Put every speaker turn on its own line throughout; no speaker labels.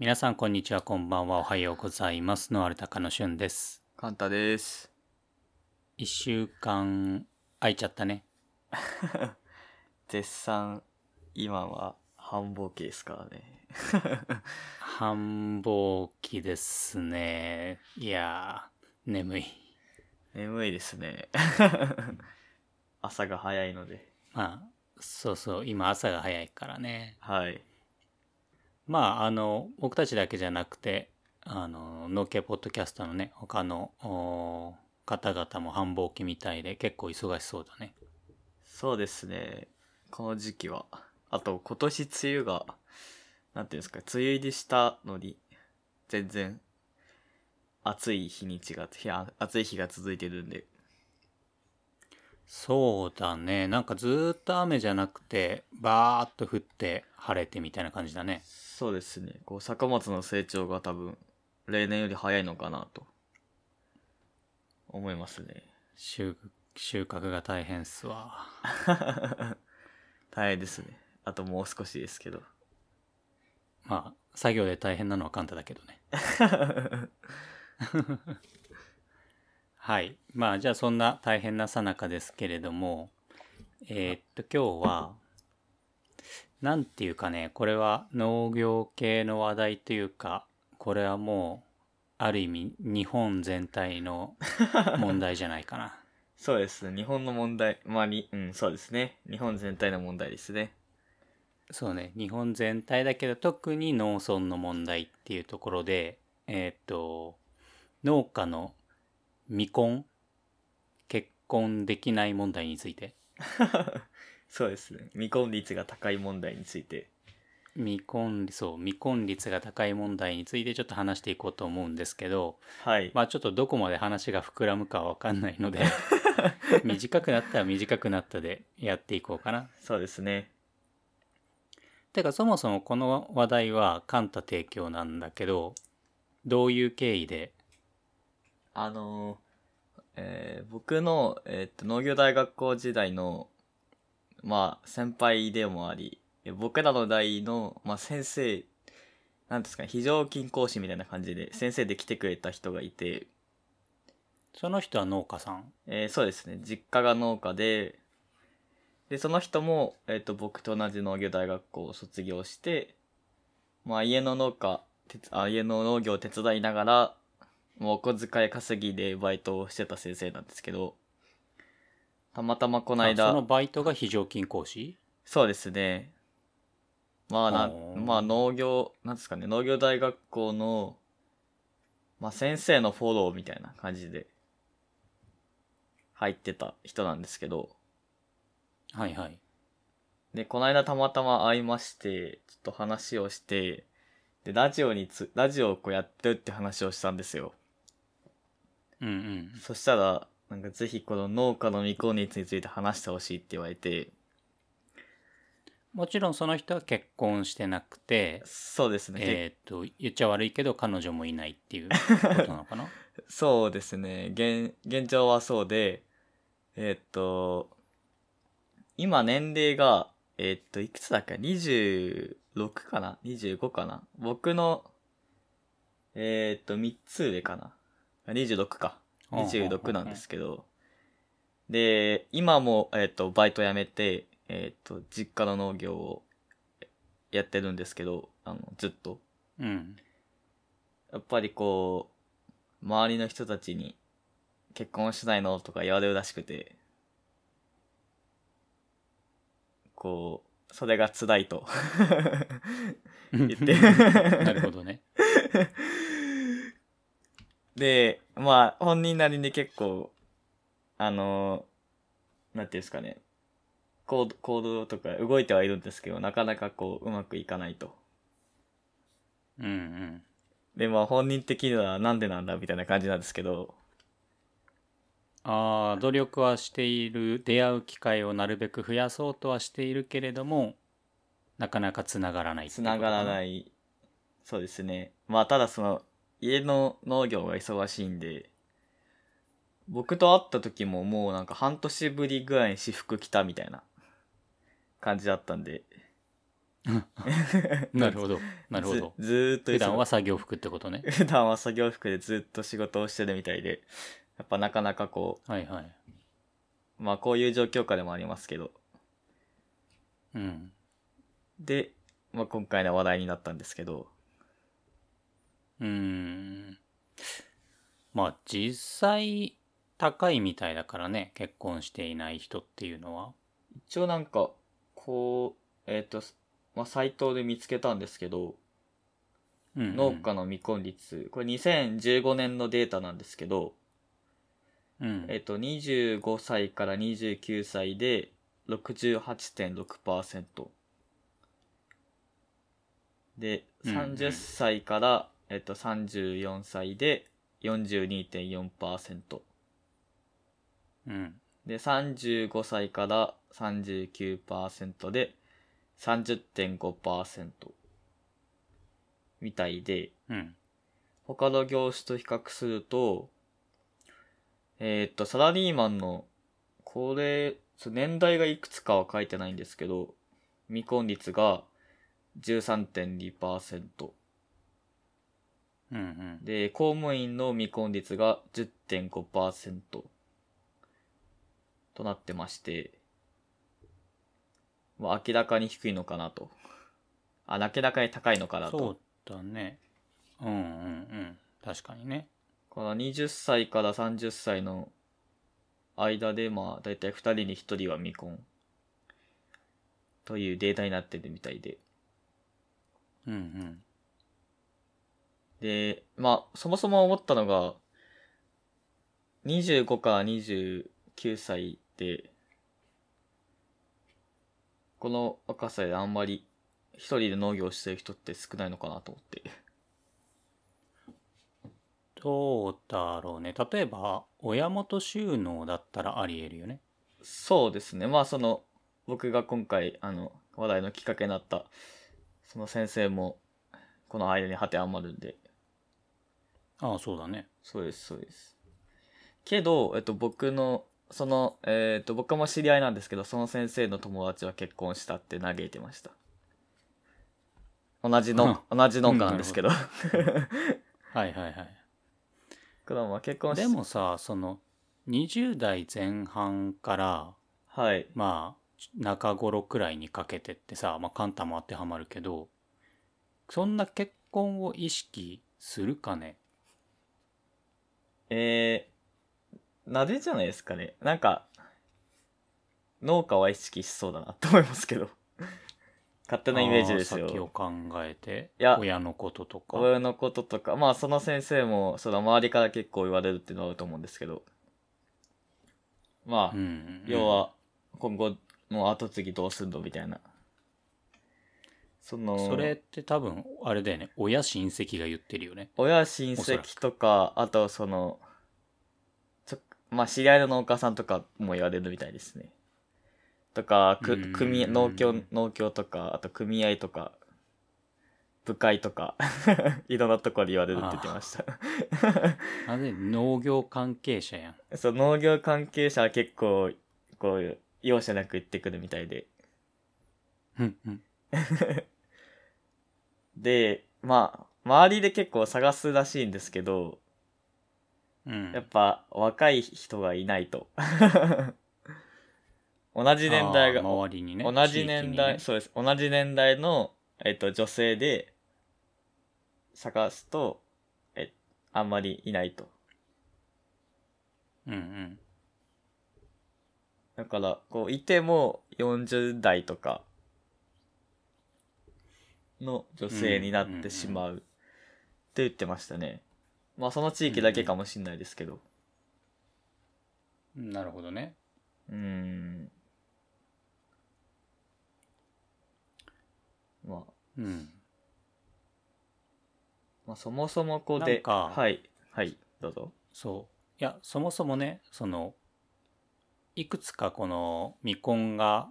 皆さんこんにちはこんばんはおはようございますノアルタカのしゅんです
カンタです。
一週間空いちゃったね
絶賛、今は繁忙期ですからね。
繁忙期ですねいやー眠い
眠いですね。朝が早いので。
まあそうそう今朝が早いからね
はい。
まああの僕たちだけじゃなくてあの農系ポッドキャスターのね他のお方々も繁忙期みたいで結構忙しそうだね
そうですね。この時期は。あと、今年梅雨が、なんていうんですか、梅雨入りしたのに、全然、暑い日にちが、暑い日が続いてるんで。
そうだねなんかずーっと雨じゃなくてバーッと降って晴れてみたいな感じだね
そうですね。こう、作物の成長が多分、例年より早いのかなと、思いますね。
収収穫が大変っすわ
大変ですね。あともう少しですけど。
まあ作業で大変なのはカンタだけどね はいまあじゃあそんな大変なさなかですけれどもえーっと今日はなんていうかねこれは農業系の話題というかこれはもうある意味日本全体の 問題じゃないかな
そうですね。日本の問題。まあに、うん、そうですね。日本全体の問題ですね。
そうね日本全体だけど特に農村の問題っていうところでえーっと農家の未婚結婚できない問題について
そうですね。未婚率が高い問題について。
未婚そう未婚率が高い問題についてちょっと話していこうと思うんですけど
はい。
まあちょっとどこまで話が膨らむかは分かんないので 短くなったら短くなったでやっていこうかな。
そうですね。
てかそもそもこの話題はカンタ提供なんだけどどういう経緯で？
あのーえー僕の、えーっと、農業大学校時代の、まあ、先輩でもあり、え僕らの代の、まあ、先生、なんですかね、非常勤講師みたいな感じで、先生で来てくれた人がいて、
その人は農家さん？
えーそうですね、実家が農家で、で、その人も、えっ、と、僕と同じ農業大学校を卒業して、まあ、家の農家、てつあ家の農業を手伝いながら、もうお小遣い稼ぎでバイトをしてた先生なんですけど、たまたまこの
あ
間、
そのバイトが非常勤講師？
そうですね。まあなまあ農業、なんですかね、農業大学校の、まあ先生のフォローみたいな感じで、入ってた人なんですけど、
はいはい。
で、この間たまたま会いまして、ちょっと話をして、で、ラジオにつ、ラジオをこうやってるって話をしたんですよ。
うんうん。
そしたら、なんかぜひこの農家の未婚率について話してほしいって言われて、
もちろんその人は結婚してなくて
そうですね。
えーっと言っちゃ悪いけど彼女もいないっていう ことなのかな？
そうですね。現、現状はそうで、えーっと、今年齢が、えーっと、いくつだっけ ?26 かな ?25 かな？僕の、えーっと、3つ上かな ?26 か。26なんですけど、で、今も、えーっと、バイト辞めて、えーっと、実家の農業をやってるんですけど、あの、ずっと。
うん。
やっぱりこう、周りの人たちに、結婚しないの？とか言われるらしくて、こう、それが辛いと。言って。
なるほどね。
で、まあ、本人なりに結構、あの、なんていうんですかね、行動行動とか動いてはいるんですけど、なかなかこう、うまくいかないと。
うんうん
で、まあ、本人的にはなんでなんだみたいな感じなんですけど、
ああ努力はしている出会う機会をなるべく増やそうとはしているけれどもなかなかつながらない
つながら
い
ない。そうですね。まあ、ただその、家の農業が忙しいんで、僕と会った時ももうなんか半年ぶりぐらいに私服着たみたいな感じだったんで、
なるほど。なるほど。
ずずーっと
普段は
忙
作業服ってことね。
普段は作業服でずっと仕事をしてるみたいでやっぱなかなかこ
はいはい。う
まあこういう状況下でもありますけど。
うん。
で、まあ、今回の話題になったんですけど
うーん。まあ実際高いみたいだからね結婚していない人っていうのは。
一応なんかこうえっ、と、まあ、サイトで見つけたんですけど
うんうん。
農家の未婚率。これ2015年のデータなんですけど、
うん。
えっ、と25歳から29歳で68.6%で
うんうん。
30歳から、えっと34歳で42.4%
うん。
で35歳から39%で30.5%みたいで。
うん。
他の業種と比較するとえーっとサラリーマンのこれ年代がいくつかは書いてないんですけど未婚率が13.2%
うんうん。
で公務員の未婚率が10.5%となってまして、まあ、明らかに低いのかなと。あ明らかに高いのかなと。
そうだね。うんうんうん。確かにね。
この20歳から30歳の間でまあ大体2人に1人は未婚。というデータになってるみたいで。
うんうん
でまあそもそも思ったのが25から29歳でこの若さであんまり一人で農業してる人って少ないのかなと思って。
どうだろうね。例えば親元収納だったらありえるよね。
そうですね。まあその僕が今回あの話題のきっかけになったその先生もこの間に当てはまるんで
ああそうだね。
そうですそうです。けど、えっと、僕のそのえっと僕も知り合いなんですけどその先生の友達は結婚したって嘆いてました。同じの同じ農家なんですけど。
はいはいはい。
けどまあ結婚し
でもさその20代前半から
はい。
まあ中頃くらいにかけてってさ、まあ、カンタも当てはまるけどそんな結婚を意識するかね？
えー、なぜじゃないですかね。なんか農家は意識しそうだなと思いますけど。勝手なイメージです
ああ先を
よ
考えて
いや
親のこととか。
親のこととか。まあその先生もその周りから結構言われるっていうのはあると思うんですけど。まあ、
うんうん。
要は今後の後継ぎどうすんのみたいなその
それって多分あれだよね。親親戚が言ってるよね。
親親戚とかあとそのちょまあ知り合いの農家さんとかも言われるみたいですね。とかく
うん。
組農協農協とかあと組合とか部会とか いろんなところで言われるって言ってました。
あれ農業関係者やん。
そう農業関係者は結構こう容赦なく言ってくるみたいで。
うんうん
でまあ周りで結構探すらしいんですけど
うん。
やっぱ若い人がいないと。同じ年代が
周りにね
同じ年代、
ね。
そうです。同じ年代の、えっと、女性で探すとえあんまりいないと。
うんうん。
だからこういても40代とかの女性になってしまう。って言ってましたね。まあその地域だけかもしんないですけど。
なるほどね。
うーん。まあ。
うん。
まあ、そもそもこうではいはいどうぞ。
そう。いやそもそもねそのいくつかこの未婚が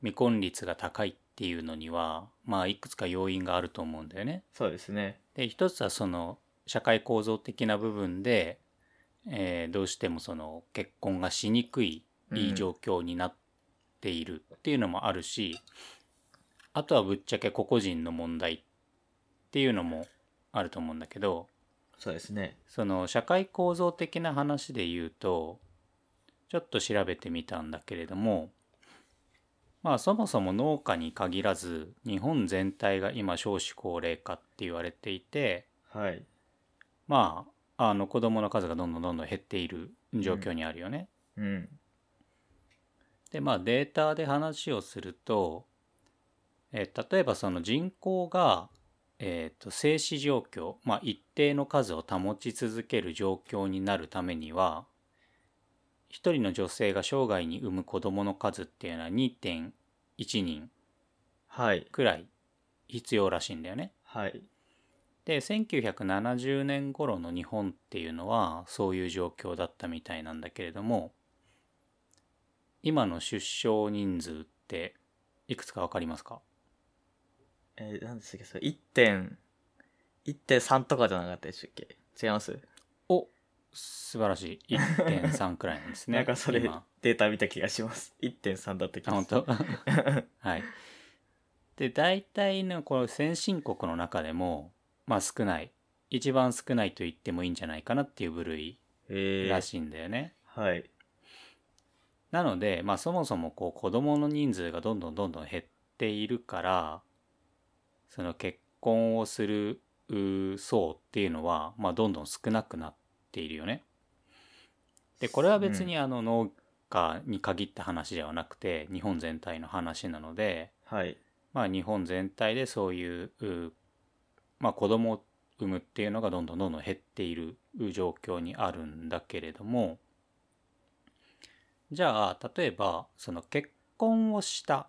未婚率が高いっていうのにはまあいくつか要因があると思うんだよね。
そうですね
で一つはその社会構造的な部分で、えーどうしてもその結婚がしにくいいい状況になっているっていうのもあるし、あとはぶっちゃけ個々人の問題っていうのもあると思うんだけど
そうですね。
その社会構造的な話で言うとちょっと調べてみたんだけれどもまあそもそも農家に限らず日本全体が今少子高齢化って言われていて
はい。
まああの子供の数がどんどんどんどん減っている状況にあるよね。
うん。
でまあデータで話をすると、えー例えばその人口が、えーと静止状況、まあ、一定の数を保ち続ける状況になるためには一人の女性が生涯に産む子供の数っていうのは2.1人
はい。
くらい必要らしいんだよね。
はい。
で1970年頃の日本っていうのはそういう状況だったみたいなんだけれども今の出生人数っていくつか分かりますか？
えー、なんですっけ、それ、1点、1.3とかじゃなかったでしたっけ？違います、
お素晴らしい。1.3くらいなんですね。
なんかそれ
今、
データ見た気がします。1.3だった気
あ
が
本
す。る。
当？はい。で大体のこの先進国の中でもまあ少ない。一番少ないと言ってもいいんじゃないかなっていう部類
えー、
らしいんだよね、
はい。
なので、まあ、そもそもこう子供の人数がどんどんどんどん減っているからその結婚をするう層っていうのは、まあ、どんどん少なくなっているよね。でこれは別にあの農家に限った話ではなくて日本全体の話なので、
はい。
まあ、日本全体でそういううまあ、子供を産むっていうのがどんどんどんどん減っている状況にあるんだけれどもじゃあ例えばその結婚をした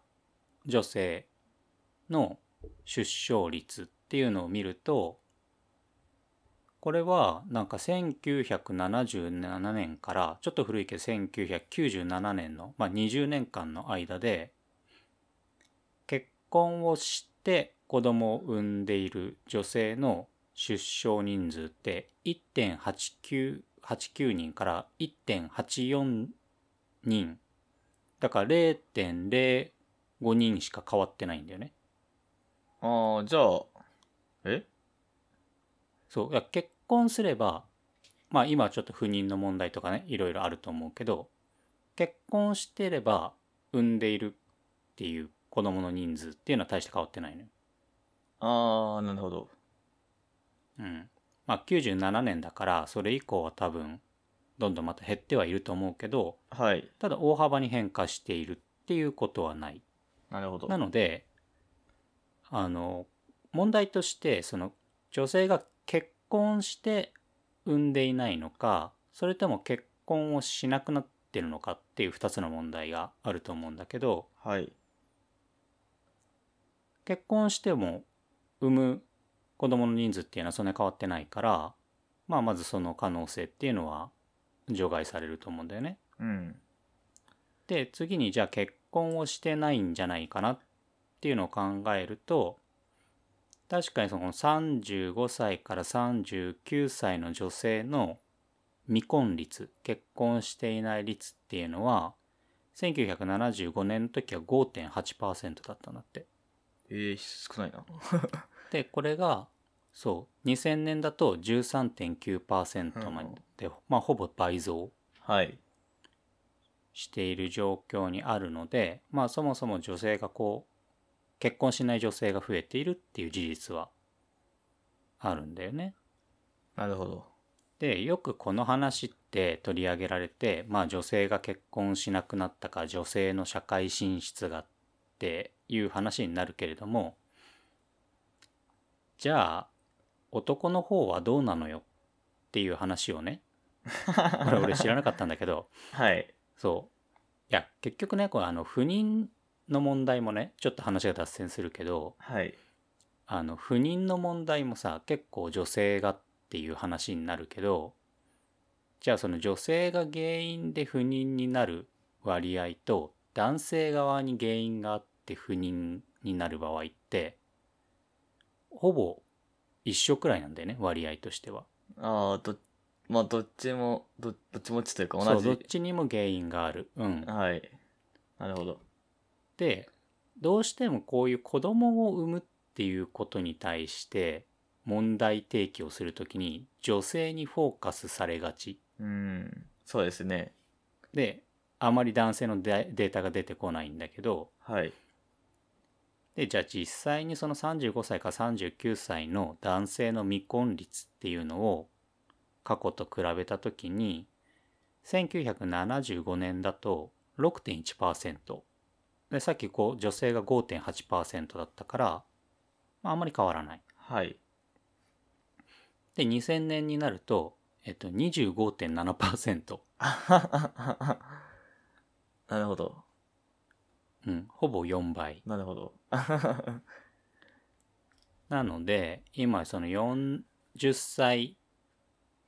女性の出生率っていうのを見るとこれはなんか1977年からちょっと古いけど1997年の、まあ、20年間の間で結婚をして子供を産んでいる女性の出生人数って1.89人から1.84人。だから0.05人しか変わってないんだよね。
ああ、じゃあ、
そういや結婚すればまあ今はちょっと不妊の問題とかねいろいろあると思うけど結婚してれば産んでいるっていう子供の人数っていうのは大して変わってないのよ
ああ、なるほど。
うん。まあ97年だからそれ以降は多分どんどんまた減ってはいると思うけど
はい。
ただ大幅に変化しているっていうことはない。
なるほど。
なのであの問題としてその女性が結婚して産んでいないのかそれとも結婚をしなくなってるのかっていう2つの問題があると思うんだけど
はい。
結婚しても産む子供の人数っていうのはそんなに変わってないから、まあ、まずその可能性っていうのは除外されると思うんだよね。
うん。
で次にじゃあ結婚をしてないんじゃないかなっていうのを考えると確かにその35歳から39歳の女性の未婚率結婚していない率っていうのは1975年の時は5.8%だったんだって。
えー、少ないな。
でこれがそう2000年だと13.9%まで、まあほぼ倍増
はい。
している状況にあるのでまあそもそも女性がこう結婚しない女性が増えているっていう事実はあるんだよね。
なるほど。
でよくこの話って取り上げられてまあ女性が結婚しなくなったから女性の社会進出がっていう話になるけれどもじゃあ男の方はどうなのよっていう話をねこれ俺知らなかったんだけど
はい。
そういや結局ねこれあの不妊の問題もねちょっと話が脱線するけど
はい。
あの不妊の問題もさ結構女性がっていう話になるけどじゃあその女性が原因で不妊になる割合と男性側に原因があって不妊になる場合ってほぼ一緒くらいなんだよね割合としては。
ああ、ど、まあ、どっちも、ど、どっちもちというか同じ。
そうどっちにも原因がある。うん、
はい。なるほど。
でどうしてもこういう子供を産むっていうことに対して問題提起をするときに女性にフォーカスされがち
うん。そうですね。
であまり男性のデデータが出てこないんだけど
はい。
でじゃあ実際にその35歳から39歳の男性の未婚率っていうのを過去と比べた時に1975年だと6.1%でさっきこう女性が5.8%だったから、まあ、あんまり変わらない
はい。
で2000年になると、えっと、25.7%、
なるほど。
うん、ほぼ4倍
なるほど。
なので今その40歳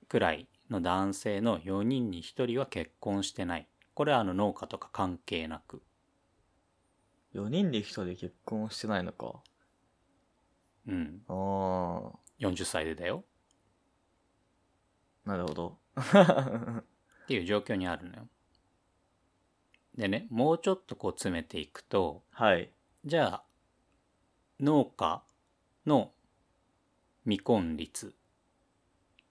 くらいの男性の4人に1人は結婚してないこれはあの農家とか関係なく
4人で1人で結婚してないのか。
うん
ああ。
40歳でだよ
なるほど。
っていう状況にあるのよでねもうちょっとこう詰めていくと
はい。
じゃあ農家の未婚率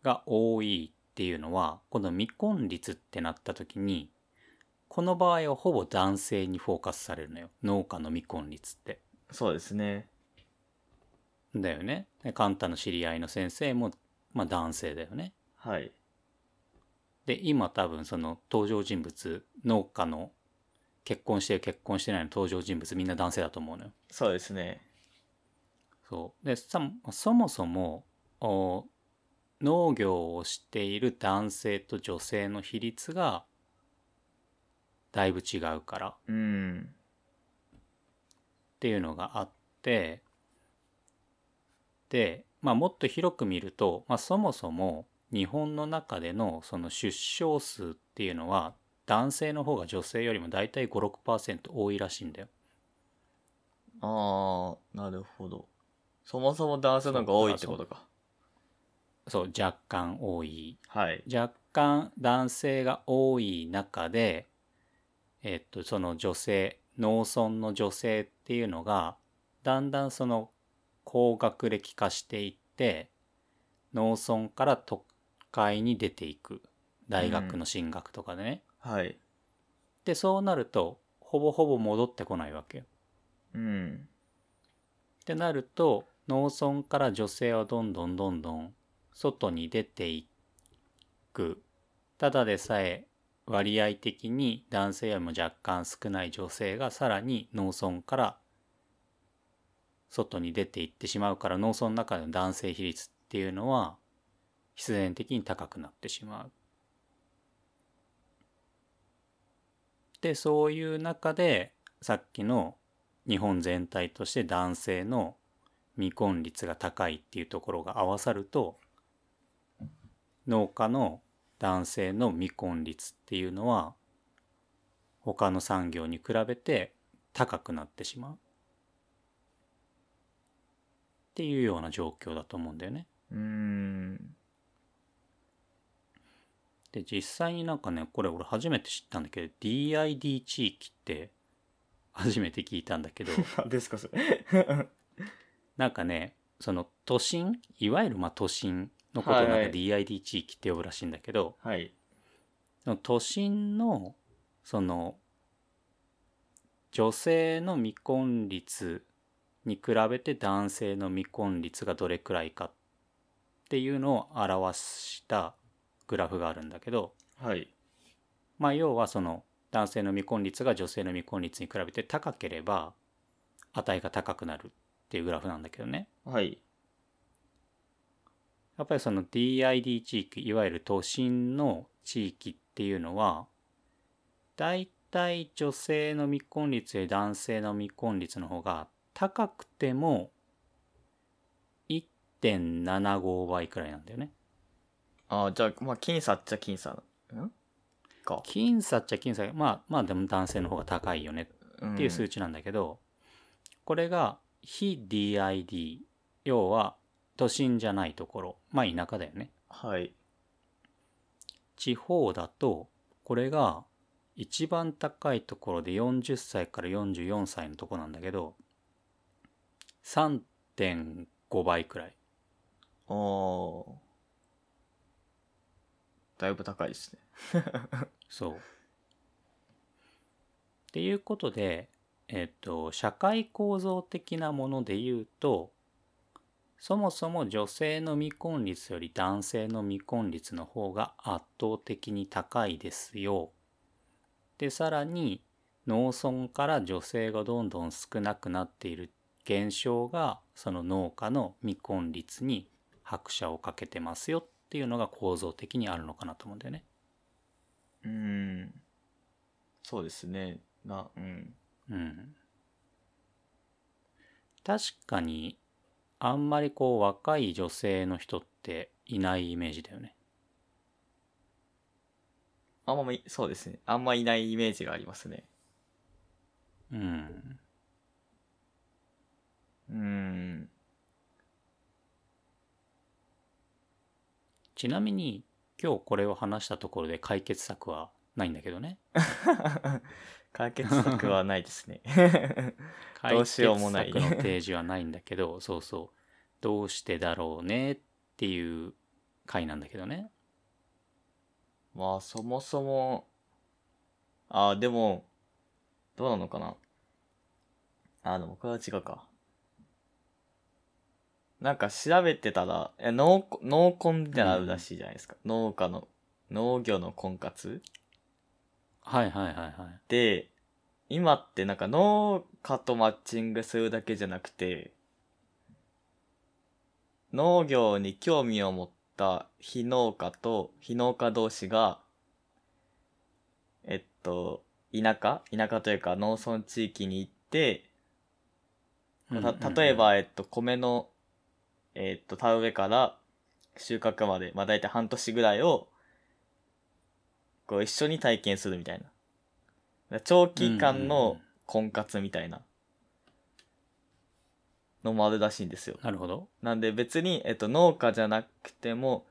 が多いっていうのはこの未婚率ってなった時にこの場合はほぼ男性にフォーカスされるのよ農家の未婚率って。
そうですね。
だよね。でカンタの知り合いの先生も、まあ、男性だよね。
はい。
で今多分その登場人物農家の結婚してる結婚してないの登場人物みんな男性だと思うのよ。
そうですね。
そうでさそもそもお農業をしている男性と女性の比率がだいぶ違うからっ
うん。
ていうのがあってで、まあ、もっと広く見ると、まあ、そもそも日本の中でのその出生数っていうのは男性の方が女性よりもだいたい56%多いらしいんだよ。
ああ、なるほど。そもそも男性の方が多いってことか。
そう若干多い
はい。
若干男性が多い中で、えっと、その女性農村の女性っていうのがだんだんその高学歴化していって農村から都会に出ていく大学の進学とかでね、
はい。
でそうなるとほぼほぼ戻ってこないわけよ。
うん。
ってなると農村から女性はどんどんどんどん外に出ていくただでさえ割合的に男性よりも若干少ない女性がさらに農村から外に出ていってしまうから農村の中での男性比率っていうのは必然的に高くなってしまう。でそういう中でさっきの日本全体として男性の未婚率が高いっていうところが合わさると農家の男性の未婚率っていうのは他の産業に比べて高くなってしまうっていうような状況だと思うんだよね。
うーん。
で実際になんかねこれ俺初めて知ったんだけど DID 地域って初めて聞いたんだけど
何 ですかそれ。
なんかねその都心いわゆるまあ都心のことをなんか DID 地域って呼ぶらしいんだけど、
はい。
都心のその女性の未婚率に比べて男性の未婚率がどれくらいかっていうのを表したグラフがあるんだけど
はい。
まあ要はその男性の未婚率が女性の未婚率に比べて高ければ値が高くなるっていうグラフなんだけどね
はい。
やっぱりその DID 地域いわゆる都心の地域っていうのはだいたい女性の未婚率より男性の未婚率の方が高くても1.75倍くらいなんだよね。
ああ、じゃあ、まあ、僅差っちゃ僅差。ん？か。
僅差っちゃ僅差まあまあでも男性の方が高いよね
っ
っていう数値なんだけど、これが非 DID 要は都心じゃないところまあ田舎だよね。
はい。
地方だとこれが一番高いところで40歳から44歳のとこなんだけど3.5倍くらい
おーだいぶ高いですね。
そう。っていうことで、えっと、社会構造的なもので言うと、そもそも女性の未婚率より男性の未婚率の方が圧倒的に高いですよ。で、さらに農村から女性がどんどん少なくなっている現象がその農家の未婚率に拍車をかけてますよっていうのが構造的にあるのかなと思うんだよね。
うーん。そうですね。な、うん。
うん。確かにあんまりこう若い女性の人っていないイメージだよね。
あんまい、そうですね。あんまいないイメージがありますね。
うん。
うーん。
ちなみに今日これを話したところで解決策はないんだけどね。
解決策はないですね。
解
どうしようもない
決策の提示はないんだけど、そうそう。どうしてだろうねっていう回なんだけどね。
まあ、そもそも、あ、でも、どうなのかな。あ、でもこれは違うか。なんか調べてたら、え農、農婚ってなるらしいじゃないですか。農家の、農業の婚活
はいはいはいはい。
で、今ってなんか農家とマッチングするだけじゃなくて、農業に興味を持った非農家と非農家同士が、えっと、田舎田舎というか農村地域に行って、た例え、ば、えっと、米の、えっと、田植えから収穫まで、まあ大体半年ぐらいを、こう一緒に体験するみたいな。長期間の
ん
婚活みたいなのもあるらしいんですよ。
なるほど。
なんで別に、えっと、農家じゃなくても、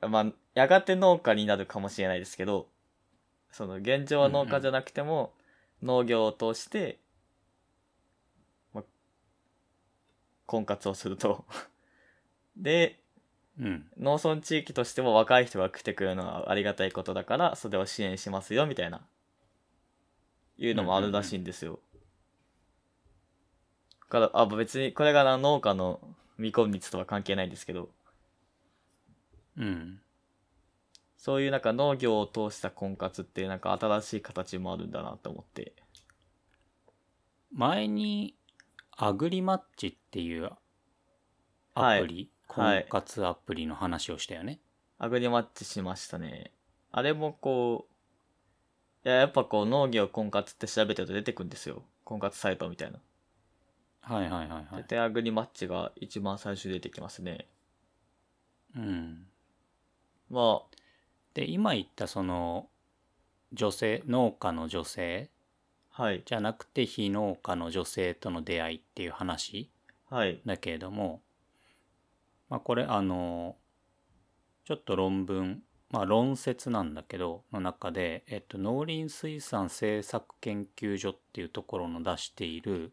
まあ、やがて農家になるかもしれないですけど、その現状は農家じゃなくても、農業を通して、まあ、婚活をすると。で、
うん。
農村地域としても若い人が来てくれるのはありがたいことだから、それを支援しますよ、みたいな、いうのもあるらしいんですよ。だから、あ、別に、これがな農家の未婚率とは関係ないんですけど、
うん。
そういうなんか農業を通した婚活ってなんか新しい形もあるんだなと思って。
前にアグリマッチっていうア
はい
プリ、
はい
婚活アプリの話をしたよね。
アグリマッチしましたね。あれもこう、いや、やっぱこう農業婚活って調べてると出てくんですよ。婚活サイトみたいな。
はいはいはいはい。
で、アグリマッチが一番最初に出てきますね。
うん。
ま
で今言ったその女性農家の女性
あ、はい、
じゃなくて非農家の女性との出会いっていう話
はい、
だけれども、まあ、これあのちょっと論文まあ論説なんだけどの中で、えっと、農林水産政策研究所っていうところの出している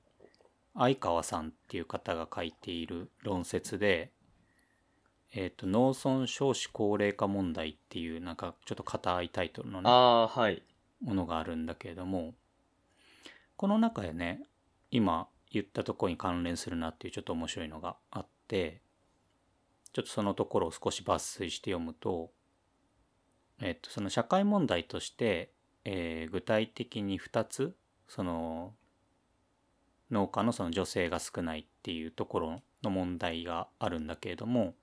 相川さんっていう方が書いている論説で、えっと、農村少子高齢化問題っていうなんかちょっと硬いタイトルのね
ああ、はい、
ものがあるんだけれどもこの中でね今言ったところに関連するなっていうちょっと面白いのがあってちょっとそのところを少し抜粋して読むと、えっと、その社会問題として、えー具体的に2つその農家のその女性が少ないっていうところの問題があるんだけれども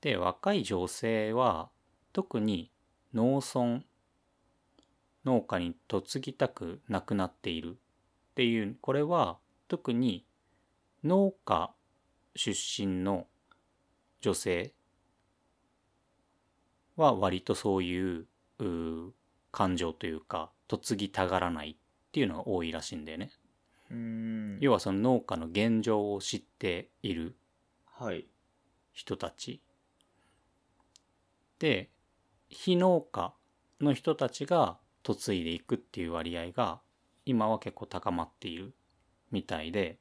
で若い女性は特に農村農家に嫁ぎたくなくなっているっていうこれは特に農家出身の女性は割とそういう感情というか嫁ぎたがらないっていうのが多いらしいんだよね。
うーん、
要はその農家の現状を知っている
はい、
人たち。で非農家の人たちが嫁いでいくっていう割合が今は結構高まっているみたいで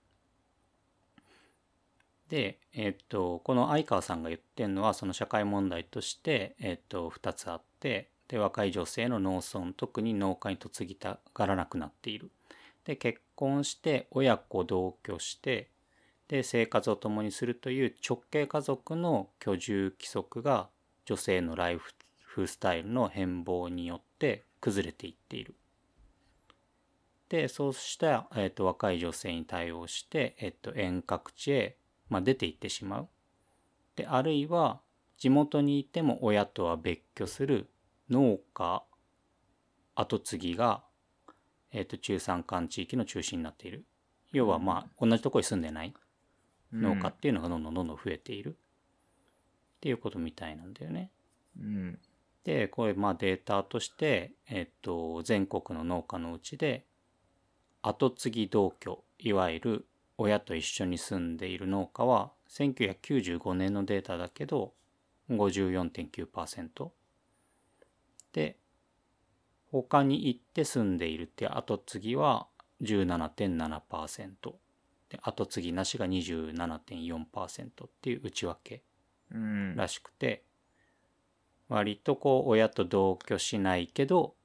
で、えっと、この相川さんが言ってるのはその社会問題として、えっと、2つあってで若い女性の農村特に農家に嫁ぎたがらなくなっている。で結婚して親子同居してで生活を共にするという直系家族の居住規則が女性のライフスタイルの変貌によって崩れていっている。でそうした、えーと、若い女性に対応して、えーと、遠隔地へ、まあ、出て行ってしまう。であるいは地元にいても親とは別居する農家跡継ぎが、えーと、中山間地域の中心になっている。要はまあ同じところに住んでない農家っていうのがどんどんどんどん増えている。っていうことみたいなんだよね。
うん、
でこれまあデータとして、えっと、全国の農家のうちで後継ぎ同居いわゆる親と一緒に住んでいる農家は1995年のデータだけど54.9%で他に行って住んでいるって後継ぎは17.7%で後継ぎなしが27.4%っていう内訳らしくて、割とこう親と同居しないけど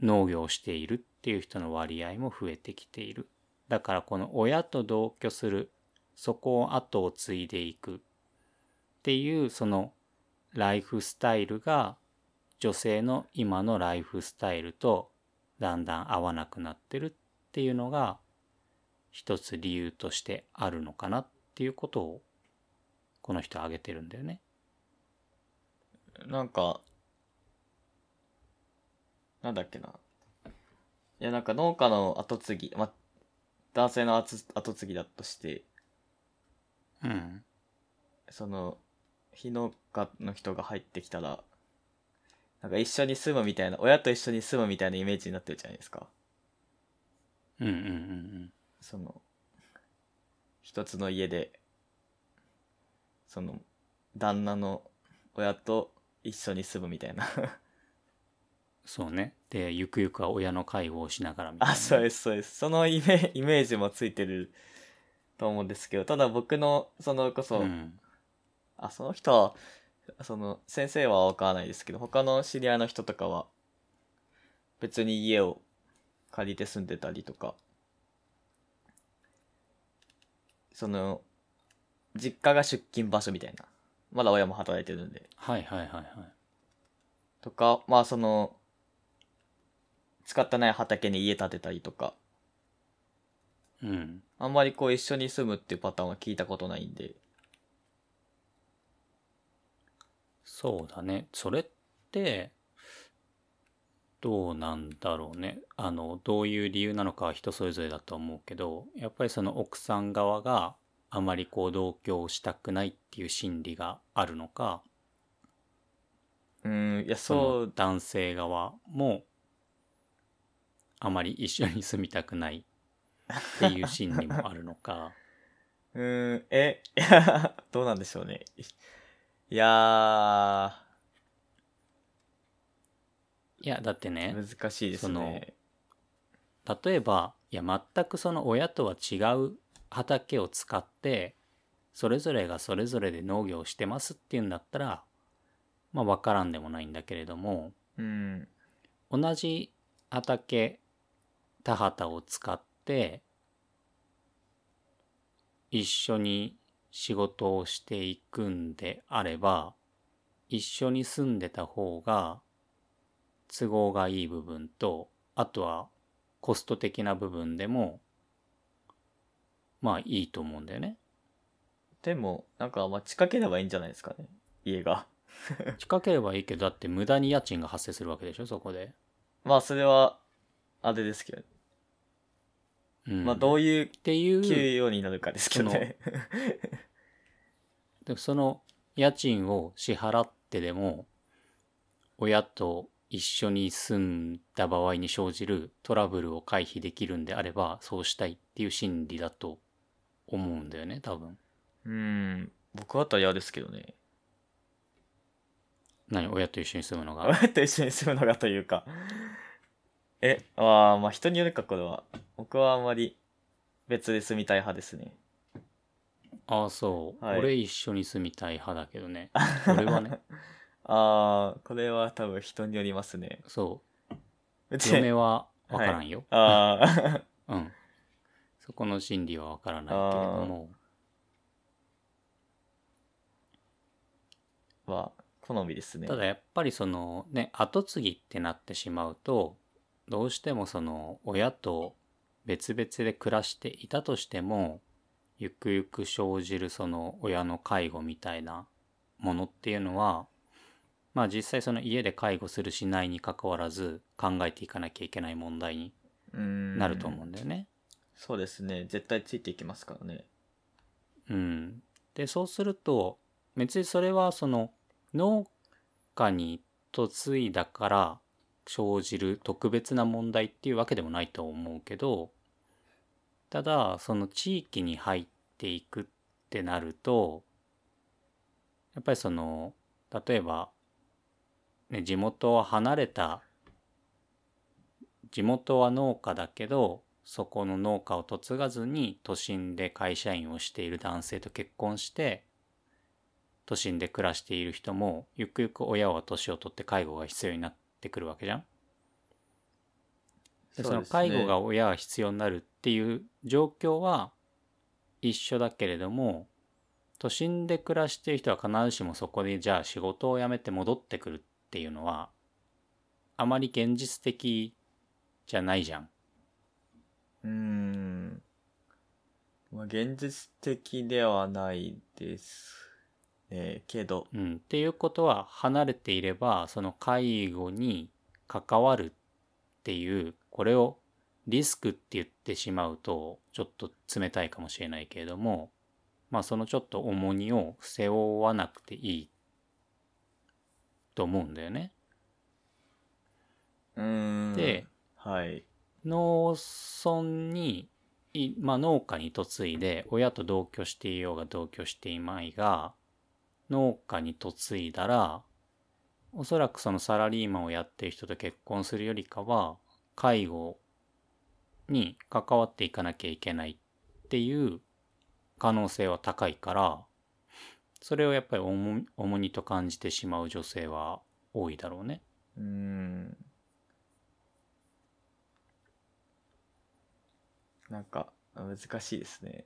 農業をしているっていう人の割合も増えてきている。だからこの親と同居するそこを後を継いでいくっていうそのライフスタイルが女性の今のライフスタイルとだんだん合わなくなってるっていうのが一つ理由としてあるのかなっていうことをこの人挙げてるんだよね。
なんか、なんだっけな。いや、なんか農家の後継ぎ、ま、男性の後継ぎだとして、
うん。
その、非農家の人が入ってきたら、なんか一緒に住むみたいな、親と一緒に住むみたいなイメージになってるじゃないですか。
うんうんうんうん。
その、一つの家で、その、旦那の親と一緒に住むみたいな
そうね。でゆくゆくは親の介護をしながらみたい
なあそうですそうです。そのイメ イメージもついてると思うんですけどただ僕のそのこそ、うん、あその人はその先生は分からないですけど他の知り合いの人とかは別に家を借りて住んでたりとかその実家が出勤場所みたいな。まだ親も働いてるんで。
はいはいはいはい。
とか、まあその、使ってない畑に家建てたりとか。
うん。
あんまりこう一緒に住むっていうパターンは聞いたことないんで。
そうだね。それって、どうなんだろうね。あの、どういう理由なのかは人それぞれだと思うけど、やっぱりその奥さん側があまりこう同居したくないっていう心理があるのか
うんいやそう
男性側もあまり一緒に住みたくない。っていう心理もあるのか。
うんえいや どうなんでしょうね。いや
いやだってね
難しいですね。
例えばいや全くその親とは違う畑を使ってそれぞれがそれぞれで農業をしてますっていうんだったらまあ分からんでもないんだけれども、
うん、
同じ畑田畑を使って一緒に仕事をしていくんであれば一緒に住んでた方が都合がいい部分とあとはコスト的な部分でもまあいいと思うんだよね。
でも、なんか、まあ、近ければいいんじゃないですかね。家が。
近ければいいけど、だって無駄に家賃が発生するわけでしょ、そこで。
まあ、それは、あれですけど。
うん、
まあ、どういう、
っていう、
給与になるかですけどね。
でその家賃を支払ってでも、親と一緒に住んだ場合に生じるトラブルを回避できるんであれば、そうしたいっていう心理だと思うんだよね多分。
うん。僕だったら嫌ですけどね。
何？親と一緒に住むのが？
親と一緒に住むのがというか。えあーまあ人によるかこれは僕はあんまり別で住みたい派ですね。
ああそう、
はい。
俺一緒に住みたい派だけどね。俺はね。
ああこれは多分人によりますね。
そう。
別
嫁は分からんよ、
ああ
うん。そこの心理は分からないけれども。
は好みですね。
ただやっぱりそのね後継ぎってなってしまうとどうしてもその親と別々で暮らしていたとしてもゆくゆく生じるその親の介護みたいなものっていうのはまあ実際その家で介護するしないにかかわらず考えていかなきゃいけない問題になると思うんだよね。
そうですね。絶対ついていきますからね。
うん、でそうすると別にそれはその農家に嫁いだから生じる特別な問題っていうわけでもないと思うけどただその地域に入っていくってなるとやっぱりその例えば、ね、地元は離れた地元は農家だけどそこの農家を嫁がずに都心で会社員をしている男性と結婚して都心で暮らしている人もゆくゆく親は年を取って介護が必要になってくるわけじゃん。でその介護が親が必要になるっていう状況は一緒だけれども都心で暮らしている人は必ずしもそこでじゃあ仕事を辞めて戻ってくるっていうのはあまり現実的じゃないじゃん。
うーん。まあ現実的ではないですね。けど。
うん、っていうことは離れていればその介護に関わるっていうこれをリスクって言ってしまうとちょっと冷たいかもしれないけれどもまあそのちょっと重荷を背負わなくていいと思うんだよね。
うーん
で
はい
農村にいまあ農家に嫁いで親と同居していようが同居していまいが農家に嫁いだらおそらくそのサラリーマンをやってる人と結婚するよりかは介護に関わっていかなきゃいけないっていう可能性は高いからそれをやっぱり重重荷と感じてしまう女性は多いだろうね。
うーん。なんか難しいですね。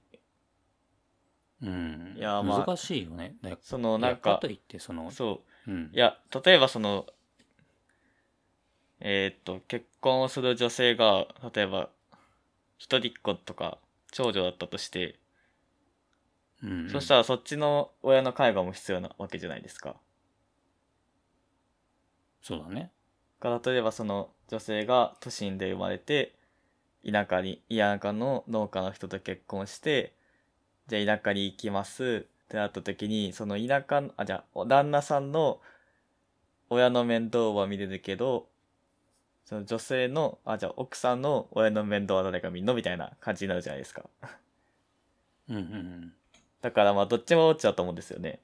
うん、
いやまあ
難しいよね。だ
その
い
なんか
やかといってその、
そう。
うん。
い、や例えばそのえーっと結婚をする女性が例えば一人っ子とか長女だったとして、
うん、
そしたらそっちの親の介護も必要なわけじゃないですか。
そうだね。
が例えばその女性が都心で生まれて田舎に田舎の農家の人と結婚してじゃあ田舎に行きますってなった時にその田舎のあじゃあお旦那さんの親の面倒は見れるけどその女性のあじゃあ奥さんの親の面倒は誰が見んのみたいな感じになるじゃないですか
うんうん
だからまあどっちもどっちだと思うんですよね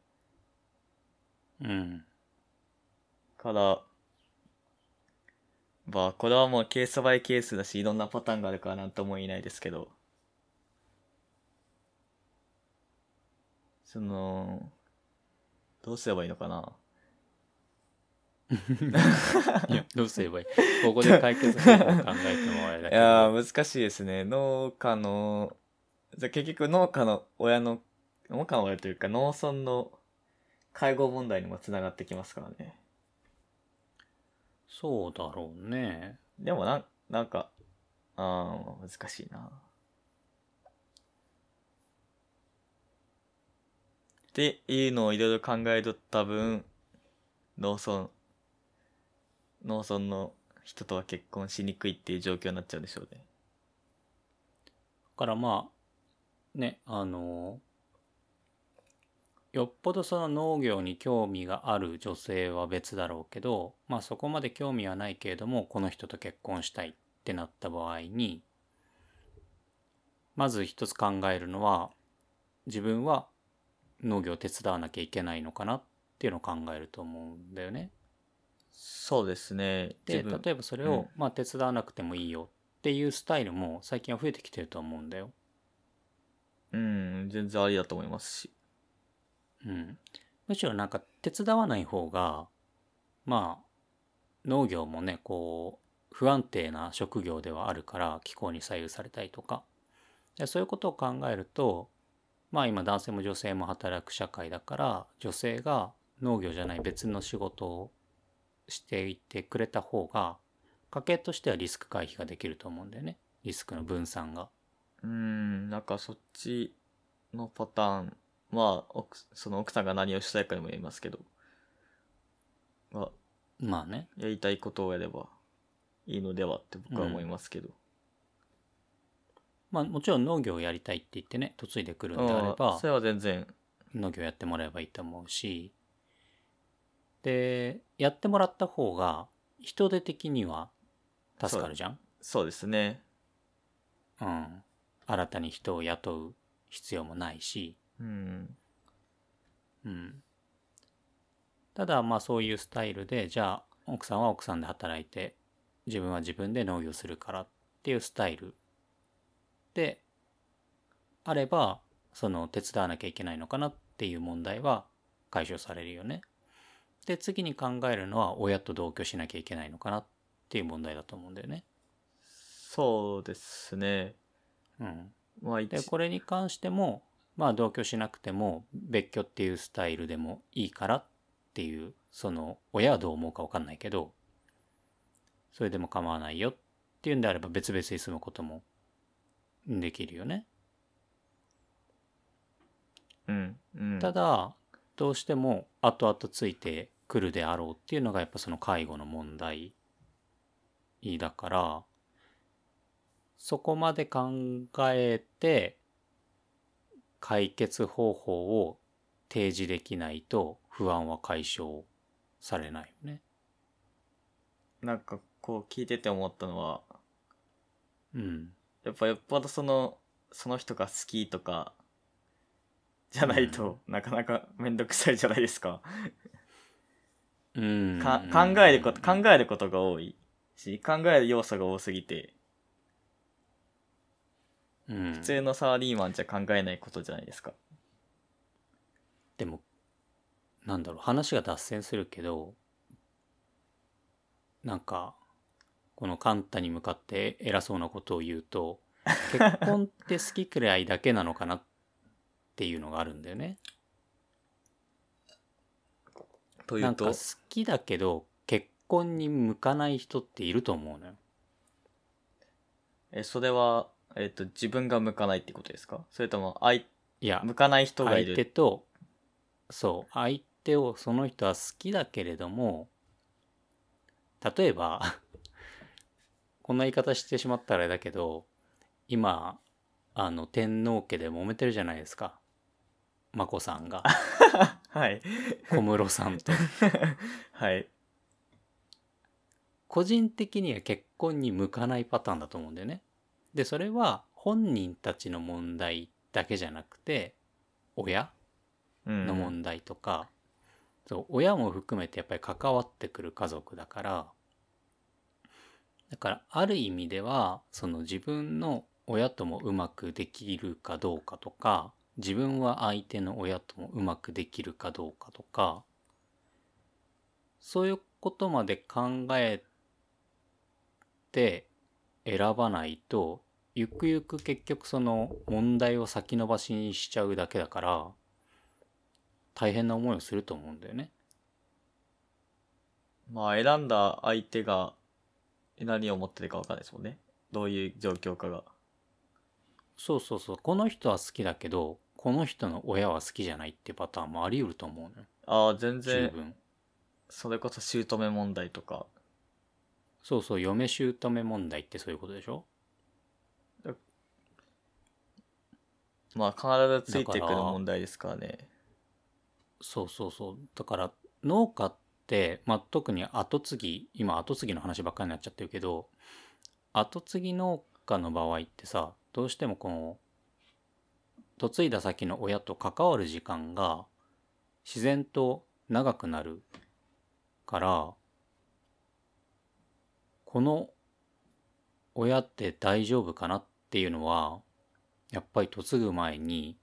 うん。うん。
からまあこれはもうケースバイケースだしいろんなパターンがあるからなんとも言えないですけどそのどうすればいいのかない
や、どうすればいい？ここで解決方法を考えてもあれだ
い
けど。
やー難しいですね農家のじゃあ結局農家の親の農家の親というか農村の介護問題にもつながってきますからね
そうだろうね。
でもなんなんかあー難しいなっていうのをいろいろ考えとった分農村農村の人とは結婚しにくいっていう状況になっちゃうでしょうね
だからまあ、ね、あの、よっぽどその農業に興味がある女性は別だろうけど、まあそこまで興味はないけれども、この人と結婚したいってなった場合に、まず一つ考えるのは、自分は農業を手伝わなきゃいけないのかなっていうのを考えると思うんだよね。
そうですね。
で例えばそれを、まあ、手伝わなくてもいいよっていうスタイルも最近は増えてきてると思うんだよ。
うん、全然ありだと思いますし。
うん、むしろなんか手伝わない方がまあ農業もねこう不安定な職業ではあるから気候に左右されたりとかでそういうことを考えるとまあ今男性も女性も働く社会だから女性が農業じゃない別の仕事をしていてくれた方が家計としてはリスク回避ができると思うんだよね。リスクの分散が。
うん、なんかそっちのパターンは、奥その奥さんが何をしたいかにもよりますけど、まあ、
まあね。
やりたいことをやればいいのではって僕は思いますけど。
まあもちろん農業をやりたいって言ってね嫁いでくるんであれ
あ
ば
あそれは全然、
農業やってもらえばいいと思うしでやってもらった方が人手的には助かるじゃん？
そうですね。
うん新たに人を雇う必要もないし
うん。
うんただまあそういうスタイルでじゃあ奥さんは奥さんで働いて自分は自分で農業するからっていうスタイルであればその手伝わなきゃいけないのかなっていう問題は解消されるよね。で次に考えるのは親と同居しなきゃいけないのかなっていう問題だと思うんだよね。
そうですね。
うん、
まあ一
でこれに関してもまあ同居しなくても別居っていうスタイルでもいいからっていうその親はどう思うか分かんないけどそれでも構わないよっていうんであれば別々に住むこともできるよね。
うん。うん。
ただどうしても後々ついてくるであろうっていうのがやっぱその介護の問題だからそこまで考えて解決方法を提示できないと不安は解消されないよね。
なんかこう聞いてて思ったのは、
うん。
やっぱよっぽどその、その人が好きとか、じゃないと、なかなかめんどくさいじゃないですか。
うん。
か考えること、考えることが多いし、考える要素が多すぎて、
うん
普通のサラリーマンじゃ考えないことじゃないですか。
でもなんだろう話が脱線するけどなんかこのカンタに向かって偉そうなことを言うと 結婚って好きくらいだけなのかなっていうのがあるんだよね。
というと
なんか好、きだけど結婚に向かない人っていると思うのよ。
え、それは、えっ、と、自分が向かないってことですか？それとも、相、
いや
向かない人がい
相手
る。
とそう相手をその人は好きだけれども例えば こんな言い方してしまったらあれだけど今あの天皇家で揉めてるじゃないですか眞子さんが
はい。
小室さんと
はい。
個人的には結婚に向かないパターンだと思うんだよねでそれは本人たちの問題だけじゃなくて親
うん。
の問題とか、そう親も含めてやっぱり関わってくる家族だからだからある意味ではその自分の親ともうまくできるかどうかとか自分は相手の親ともうまくできるかどうかとかそういうことまで考えて選ばないとゆくゆく結局その問題を先延ばしにしちゃうだけだから大変な思いをすると思うんだよね。
まあ、選んだ相手が何を持ってるか分かんないですもんね。どういう状況かが。
そうそうそうこの人は好きだけどこの人の親は好きじゃないってパターンもあり得ると思うのよ。
ああ、全
十
然、
分。
それこそ姑問題とか。
そうそう嫁姑問題ってそういうことでしょ？
まあ、必ずついてくる問題ですからね。
そうそうそう。だから農家って、まあ、特に後継ぎ今後継ぎの話ばっかりになっちゃってるけど後継ぎ農家の場合ってさどうしてもこの嫁いだ先の親と関わる時間が自然と長くなるからこの親って大丈夫かなっていうのはやっぱり嫁ぐ前に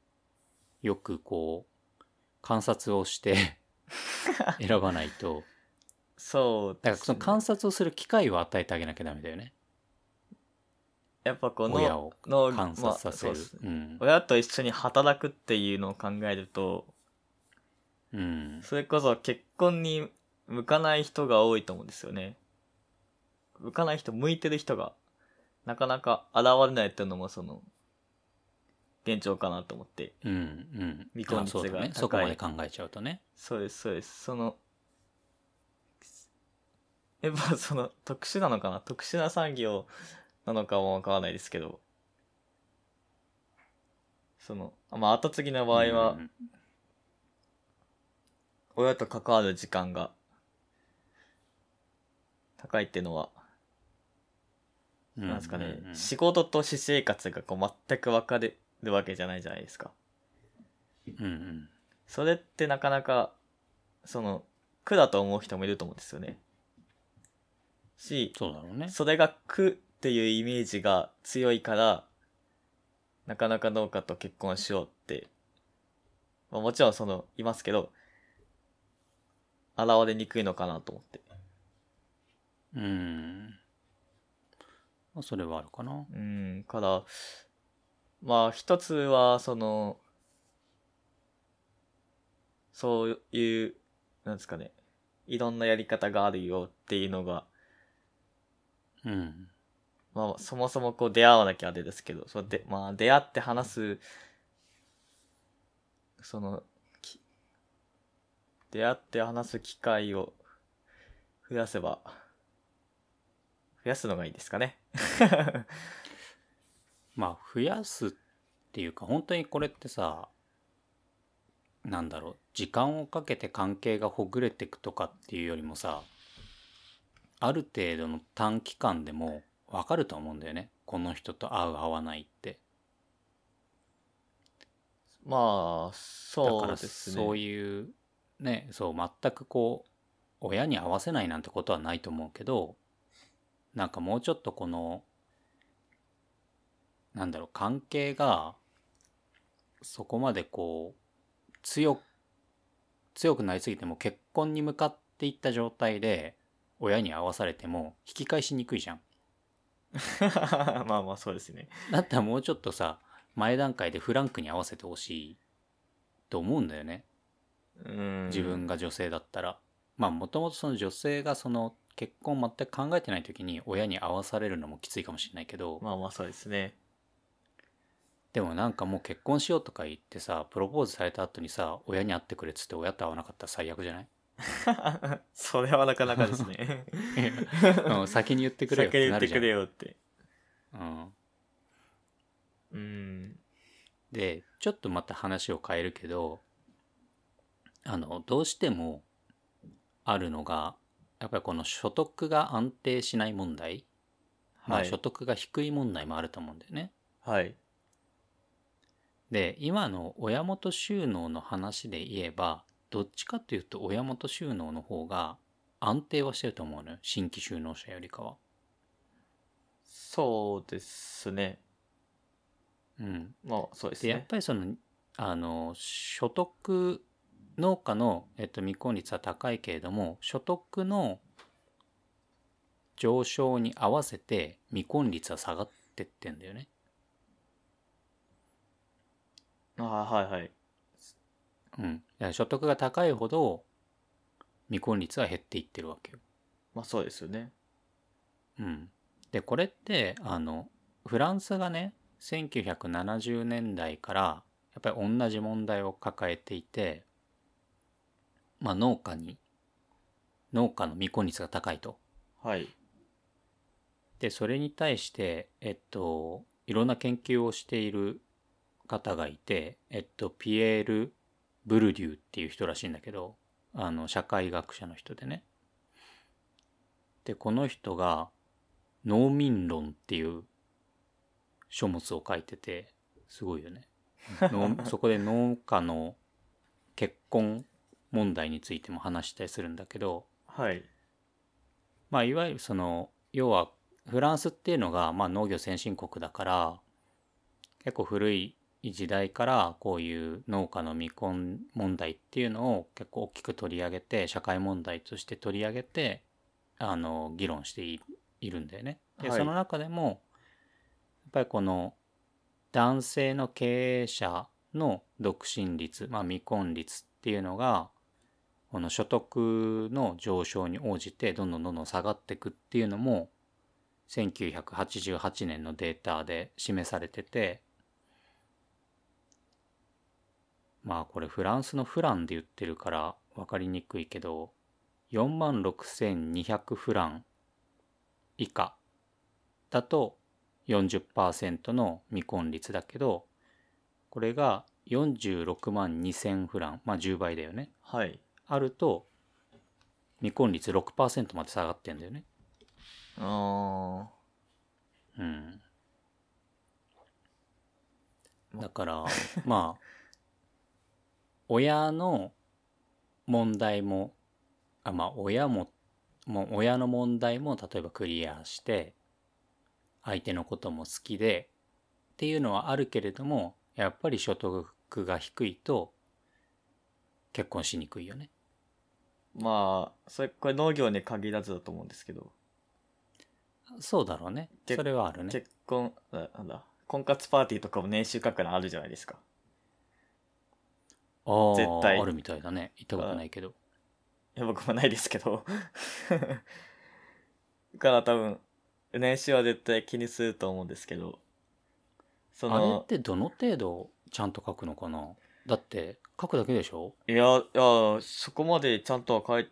よくこう観察をして 選ばないと。
そう
だからその観察をする機会を与えてあげなきゃダメだよね
やっぱこの
親を
の
観察させる、
まあそうです。
うん、
親と一緒に働くっていうのを考えると
うん、
それこそ結婚に向かない人が多いと思うんですよね。向かない人向いてる人がなかなか現れないっていうのもその現状かなと思って。
うんうん。
未婚率が
あそうだね。
高い。
そこまで考えちゃうとね。
そうですそうです。そのやっぱその特殊なのかな？特殊な産業なのかもわからないですけど。そのまあ後継ぎの場合は
うん。
親と関わる時間が高いっていうのは
うん
なんですかね、仕事と私生活がこう全く分かれるわけじゃないじゃないですか。
うんうん。
それってなかなか、その、苦だと思う人もいると思うんですよね。し、
そうだろうね。
それが苦っていうイメージが強いから、なかなか農家と結婚しようって、まあ、もちろんその、いますけど、現れにくいのかなと思って。
うん。まあそれはあるかな。
うん、から、まあ一つは、その、そういう、なんですかね、いろんなやり方があるよっていうのが、
うん
まあそもそもこう出会わなきゃあれですけど、そうで、まあ出会って話す、その、出会って話す機会を増やせば、増やすのがいいですかね。
まあ増やすっていうか本当にこれってさなんだろう時間をかけて関係がほぐれていくとかっていうよりもさある程度の短期間でも分かると思うんだよねこの人と合う合わないって
まあ、
だ
そう
から
ですね。
そういうねそう全くこう親に合わせないなんてことはないと思うけどなんかもうちょっとこのなんだろう関係がそこまでこう強く強くなりすぎても結婚に向かっていった状態で親に合わされても引き返しにくいじゃん。
まあまあそうですね。
だったらもうちょっとさ前段階でフランクに合わせてほしいと思うんだよね。
うん。
自分が女性だったら。まあもともとその女性がその結婚全く考えてない時に親に合わされるのもきついかもしれないけど、
まあまあそうですね。
でもなんかもう結婚しようとか言ってさプロポーズされた後にさ親に会ってくれっつって親と会わなかったら最悪じゃない？
それはなかなかですね。
うん先に言ってくれよっ
先に言ってくれよって。
うん、
うん。
でちょっとまた話を変えるけどあのどうしてもあるのがやっぱりこの所得が安定しない問題、ま
はい
あ所。得が低い問題もあると思うんだよね。
はい。
で今の親元収納の話で言えばどっちかっていうと親元収納の方が安定はしてると思うのよ新規収納者よりかは。
そうですね。
うん、
まあそうです
でやっ
ね。
ぱりそのあの所得農家の、えっと、未婚率は高いけれども所得の上昇に合わせて未婚率は下がってってんだよね。
ああはいはい。
うん、所得が高いほど未婚率は減っていってるわけよ。
まあそうですよね。
うん、でこれってあのフランスがね1970年代からやっぱり同じ問題を抱えていて、まあ、農家に農家の未婚率が高いと。
はい。
でそれに対してえっといろんな研究をしている方がいて、えっと、ピエール・ブルデューっていう人らしいんだけどあの社会学者の人でね。でこの人が「農民論」っていう書物を書いててすごいよね。農そこで農家の結婚問題についても話したりするんだけど、
はい。
まあ、いわゆるその要はフランスっていうのが、まあ、農業先進国だから結構古い時代からこういう農家の未婚問題っていうのを結構大きく取り上げて社会問題として取り上げてあの議論していいるんだよね。で、
はい
その中でもやっぱりこの男性の経営者の独身率、まあ、未婚率っていうのがこの所得の上昇に応じてどんどんどんどん下がっていくっていうのも1988年のデータで示されててまあこれフランスのフランで言ってるから分かりにくいけど4万6200フラン以下だと40%の未婚率だけどこれが46万2000フラン。まあ10倍だよね。
はい。
あると未婚率6%まで下がってんだよね。
あ
うん。だからまあ親の問題もあまあ親ももう親の問題も例えばクリアして相手のことも好きでっていうのはあるけれどもやっぱり所得が低いと結婚しにくいよね。
ーまあ、それ、これ農業に限らずだと思うんですけど、
そうだろうね。
け
それはあるね。
結婚、ななんだ、婚活パーティーとかも年収格欄あるじゃないですか。
ああ
絶対
あるみたいだね。行ったことないけど。
いや、僕もないですけど。だから多分、年収は絶対気にすると思うんですけど、そ
あれっ
の、
てどの程度ちゃんと書くのかな？だって書くだけでしょ？
いや、いや、そこまでちゃんとは書い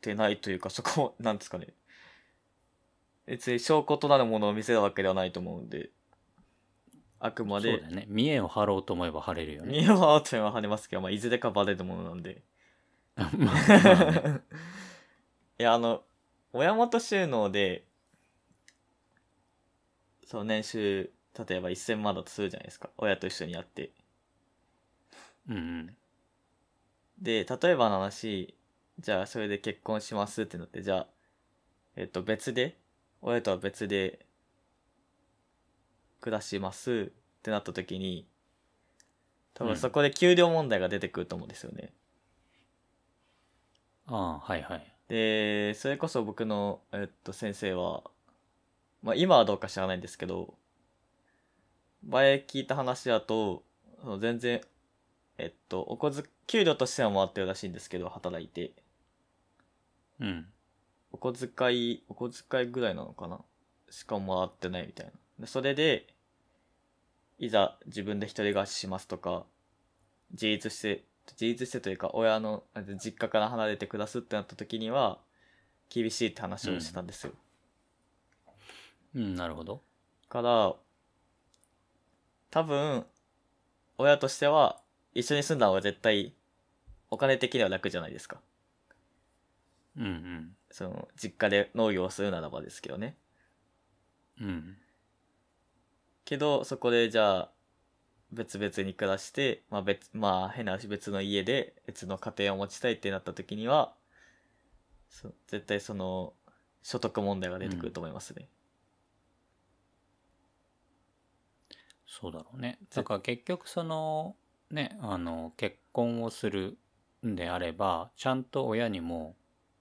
てないというか、そこも、なんですかね。別に証拠となるものを見せるわけではないと思うんで、あくまで
そうだ、よね。見栄を張ろうと思えば張れるよね。
見栄はアートは跳ねますけど、まあ、いずれかバレるものなんで。
まあまあね
いや、あの、親元収納で、そう、年収、例えば1000万だとするじゃないですか。親と一緒にやって。
うんうん。
で、例えばの話、じゃあそれで結婚しますってなって、じゃあ、えっと別で、親とは別で暮らしますってなった時に、多
うん
分そこで給料問題が出てくると思うんですよね。
ああ、はいはい。
で、それこそ僕の、えっと、先生は、まあ今はどうか知らないんですけど、前聞いた話だと、その全然、えっと、お小遣給料としては回ってるらしいんですけど、働いて。
うん。
お小遣い、お小遣いぐらいなのかな？しか回ってないみたいな。でそれで、いざ自分で一人暮らししますとか、自立して、自立してというか、親の、あ実家から離れて暮らすってなった時には、厳しいって話をしてたんですよ。
うん、なるほど。
から、多分、親としては、一緒に住んだ方が絶対、お金的には楽じゃないですか。
うん
その、実家で農業をするならばですけどね。
うん。うん。
けど、そこでじゃあ、別々に暮らして、まあ別、まあ変な話別の家で別の家庭を持ちたいってなった時には、そ絶対その、所得問題が出てくると思いますね。
そうだろうね。だから結局その、ね、あの、結婚をするんであれば、ちゃんと親にも、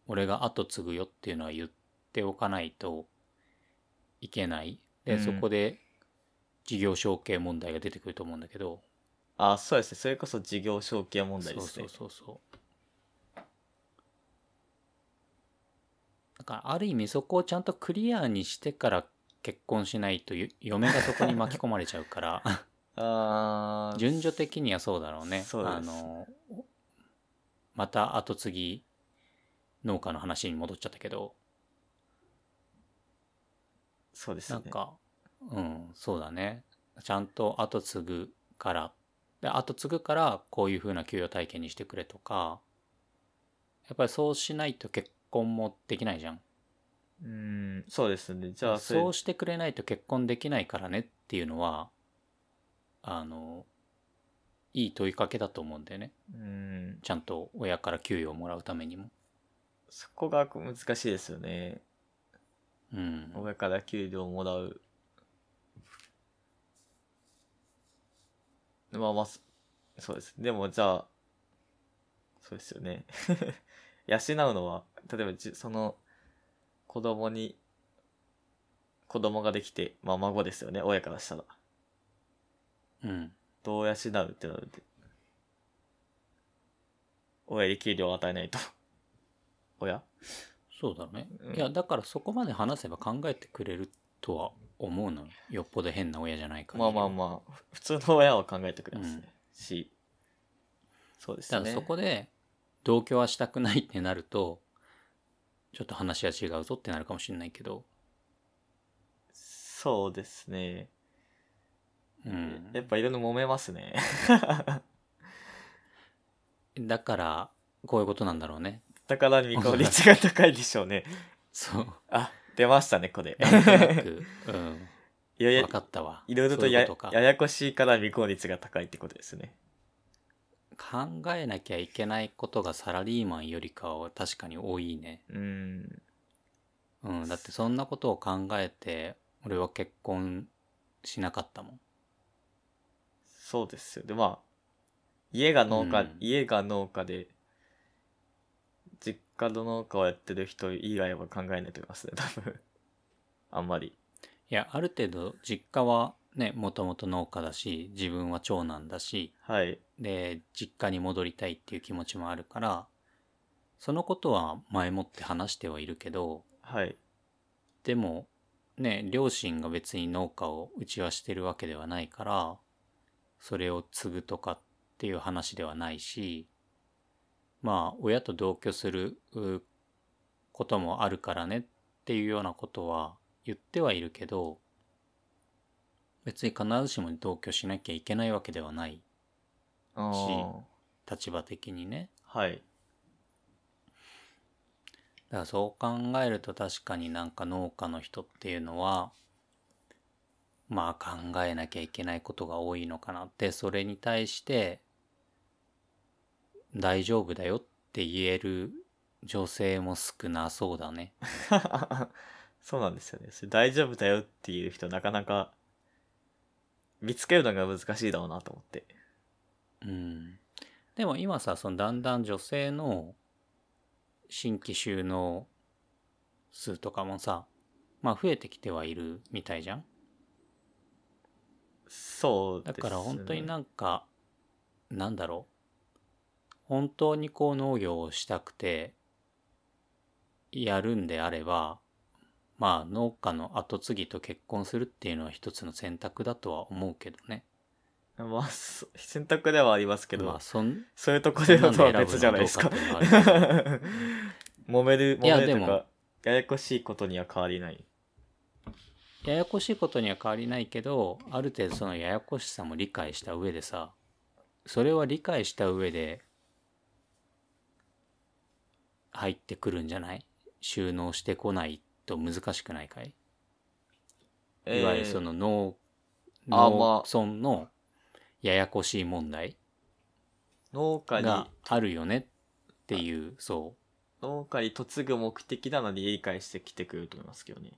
俺が後継ぐよっていうのは言っておかないといけない。で、
うん
そこで事業承継問題が出てくると思うんだけど、
あ、そうですね。それこそ事業承継問題ですね。
そうそうそうそう。だからある意味そこをちゃんとクリアにしてから結婚しないとゆ嫁がそこに巻き込まれちゃうから
あー
順序的にはそうだろうね。
そうです
あのまた後継ぎ農家の話に戻っちゃったけど
そうですね。
なんかうんそうだね。ちゃんと後継ぐから。で後継ぐからこういう風な給与体系にしてくれとか。やっぱりそうしないと結婚もできないじゃん。
うーん、そうですね。じゃあ、れ
そうしてくれないと結婚できないからねっていうのはあのいい問いかけだと思うんだよね。
うん。
ちゃんと親から給与をもらうためにも。
そこが難しいですよね。
うん。
親から給料をもらうまあまあそそうです。でもじゃあそうですよね。養うのは例えばじその子供に子供ができてまあ孫ですよね。親からしたら。
うん。
どう養うってなるで親に給料を与えないと。親？
そうだね、
うん。
いやだからそこまで話せば考えてくれるとは思うの？よよっぽど変な親じゃないから
まあまあまあ普通の親は考えてくれますね、
うん。
しそうです
ただ
ね
そこで同居はしたくないってなるとちょっと話は違うぞってなるかもしれないけど。
そうですね。
うん。
やっぱいろいろ揉めますね。
だからこういうことなんだろうね。
だから未婚率が高いでしょうね。
そう。
あ出ましたねこれ
なんとなく。うん。
いやいや
分かったわ。
いろいろとやややこしいから未婚率が高いってことですね。
考えなきゃいけないことがサラリーマンよりかは確かに多いね。
うん。
うん。だってそんなことを考えて俺は結婚しなかったもん。
そうですよ。でまあ家が農家、
うん。
家が農家で実家の農家をやってる人以外は考えないと思いますね多分。あんまり。
いやある程度実家はねもともと農家だし自分は長男だし
はい。
で実家に戻りたいっていう気持ちもあるからそのことは前もって話してはいるけど
はい。
でもね両親が別に農家をうちはしてるわけではないからそれを継ぐとかっていう話ではないしまあ親と同居するうこともあるからねっていうようなことは言ってはいるけど別に必ずしも同居しなきゃいけないわけではない
あー。
立場的にね。
はい。
だからそう考えると確かになんか農家の人っていうのはまあ考えなきゃいけないことが多いのかなってそれに対して大丈夫だよって言える女性も少なそうだね。
そうなんですよね。それ大丈夫だよっていう人なかなか見つけるのが難しいだろうなと思って。
うん。でも今さそのだんだん女性の新規収納数とかもさまあ増えてきてはいるみたいじゃん
そうですね。
だから本当になんか、なんだろう。本当にこう農業をしたくて、やるんであれば、まあ農家の後継ぎと結婚するっていうのは一つの選択だとは思うけどね。
まあ、そ 選択ではありますけど、
まあそん、
そういうとこでのとは別じゃないですか揉める、揉めるとか、ややこしいことには変わりない。
ややこしいことには変わりないけど、ある程度そのややこしさも理解した上でさ、それは理解した上で入ってくるんじゃない？収納してこないと難しくないかい？いわゆるその農、
あ
農
ま
村のややこしい問題
農家に
があるよねっていう、そ
農家に嫁ぐ目的なのに理解してきてくれると思いますけどね。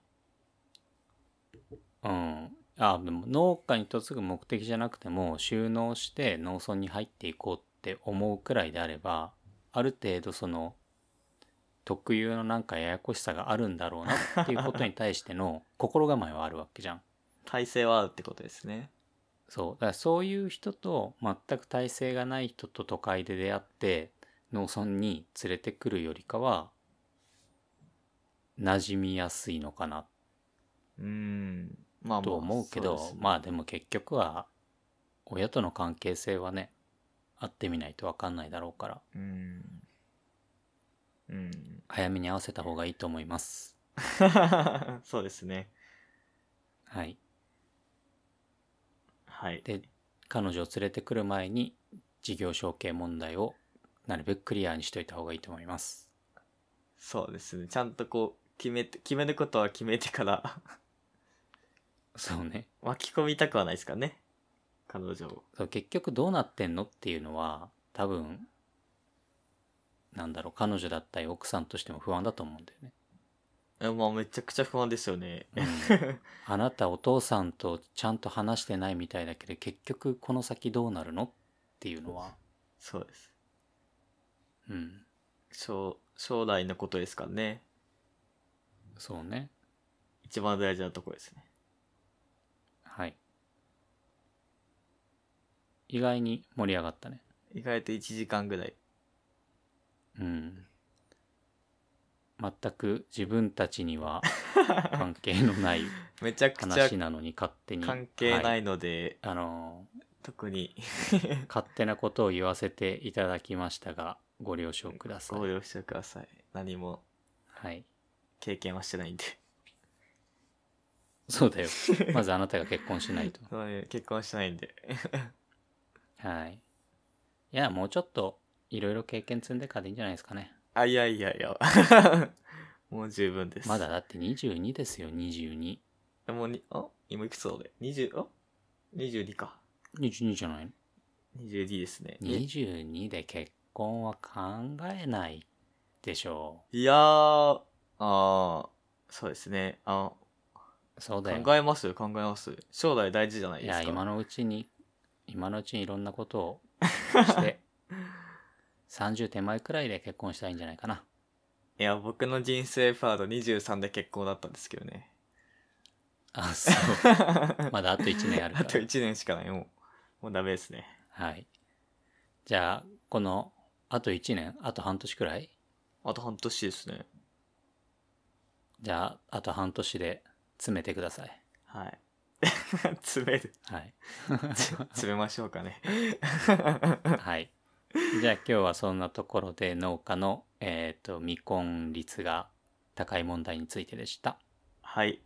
う。うん。あ、でも農家に嫁ぐ目的じゃなくても収納して農村に入っていこうって思うくらいであれば、ある程度その特有のなんかややこしさがあるんだろうなっていうことに対しての 心構えはあるわけじゃん。
体制はあるってことですね。
そう。だからそういう人と全く体制がない人と都会で出会って農村に連れてくるよりかは馴染みやすいのかな
うーん。まあまあ。
と思うけど、
そうですね
まあでも結局は親との関係性はね会ってみないと分かんないだろうから
うーん。うん。
早めに合わせた方がいいと思います。
そうですね。
はい。
はい。
で彼女を連れてくる前に事業承継問題をなるべくクリアにしといた方がいいと思います。
そうですね。ちゃんとこう、決めて、決めることは決めてから
そうね。
巻き込みたくはないですからね。彼女を
そう結局どうなってんのっていうのは多分なんだろう彼女だったり奥さんとしても不安だと思うんだよね。
えまあめちゃくちゃ不安ですよね
うん あなたお父さんとちゃんと話してないみたいだけど結局この先どうなるの？っていうのは、
そうです
うん、
将将来のことですからね
そうね。
一番大事なところですね
はい。意外に盛り上がったね。
意外と1時間ぐらい
うん。全く自分たちには 関係のない
めちゃくちゃ
話なのに勝手に。
関係な
はい
いので、
あの
特に
ー 勝手なことを言わせていただきましたが、ご了承ください。
ご了承ください何も
はい。
経験はしてないんで
そうだよ。まずあなたが結婚しないと。
結婚してないんで
はい。いや、もうちょっといろいろ経験積んでからでいいんじゃないですかね。
あいやいやいや。もう十分です。
まだだって22ですよ、22。
もうにあ今いくつだ俺？20あ？22か。
22じゃないの
？22ですね。え
?22 で結婚は考えないでしょ
いやーあーそうですね。あ
う。そうだよ。
考えます？よ考えます？将来大事じゃない
いや、
ですか。
今のうちに、今のうちにいろんなことをして、30手前くらいで結婚したいんじゃないかな。
いや僕の人生パート23で結婚だったんですけどね
あ、そう。まだあと1年あるか
あと
ら。
1年しかないもうもうダメですね
はい。じゃあ、この、あと1年、あと半年くらい？
あと半年ですね
じゃあ、あと半年で詰めてください。
はい 詰める
はい。
詰めましょうかね
はい。じゃあ今日はそんなところで農家の、えっ、と、未婚率が高い問題についてでした。
はい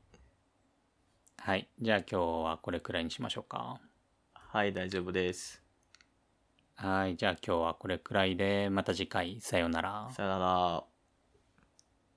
はい。じゃあ今日はこれくらいにしましょうか。
はい大丈夫です
はい。じゃあ今日はこれくらいで、また次回、さようなら。
さよなら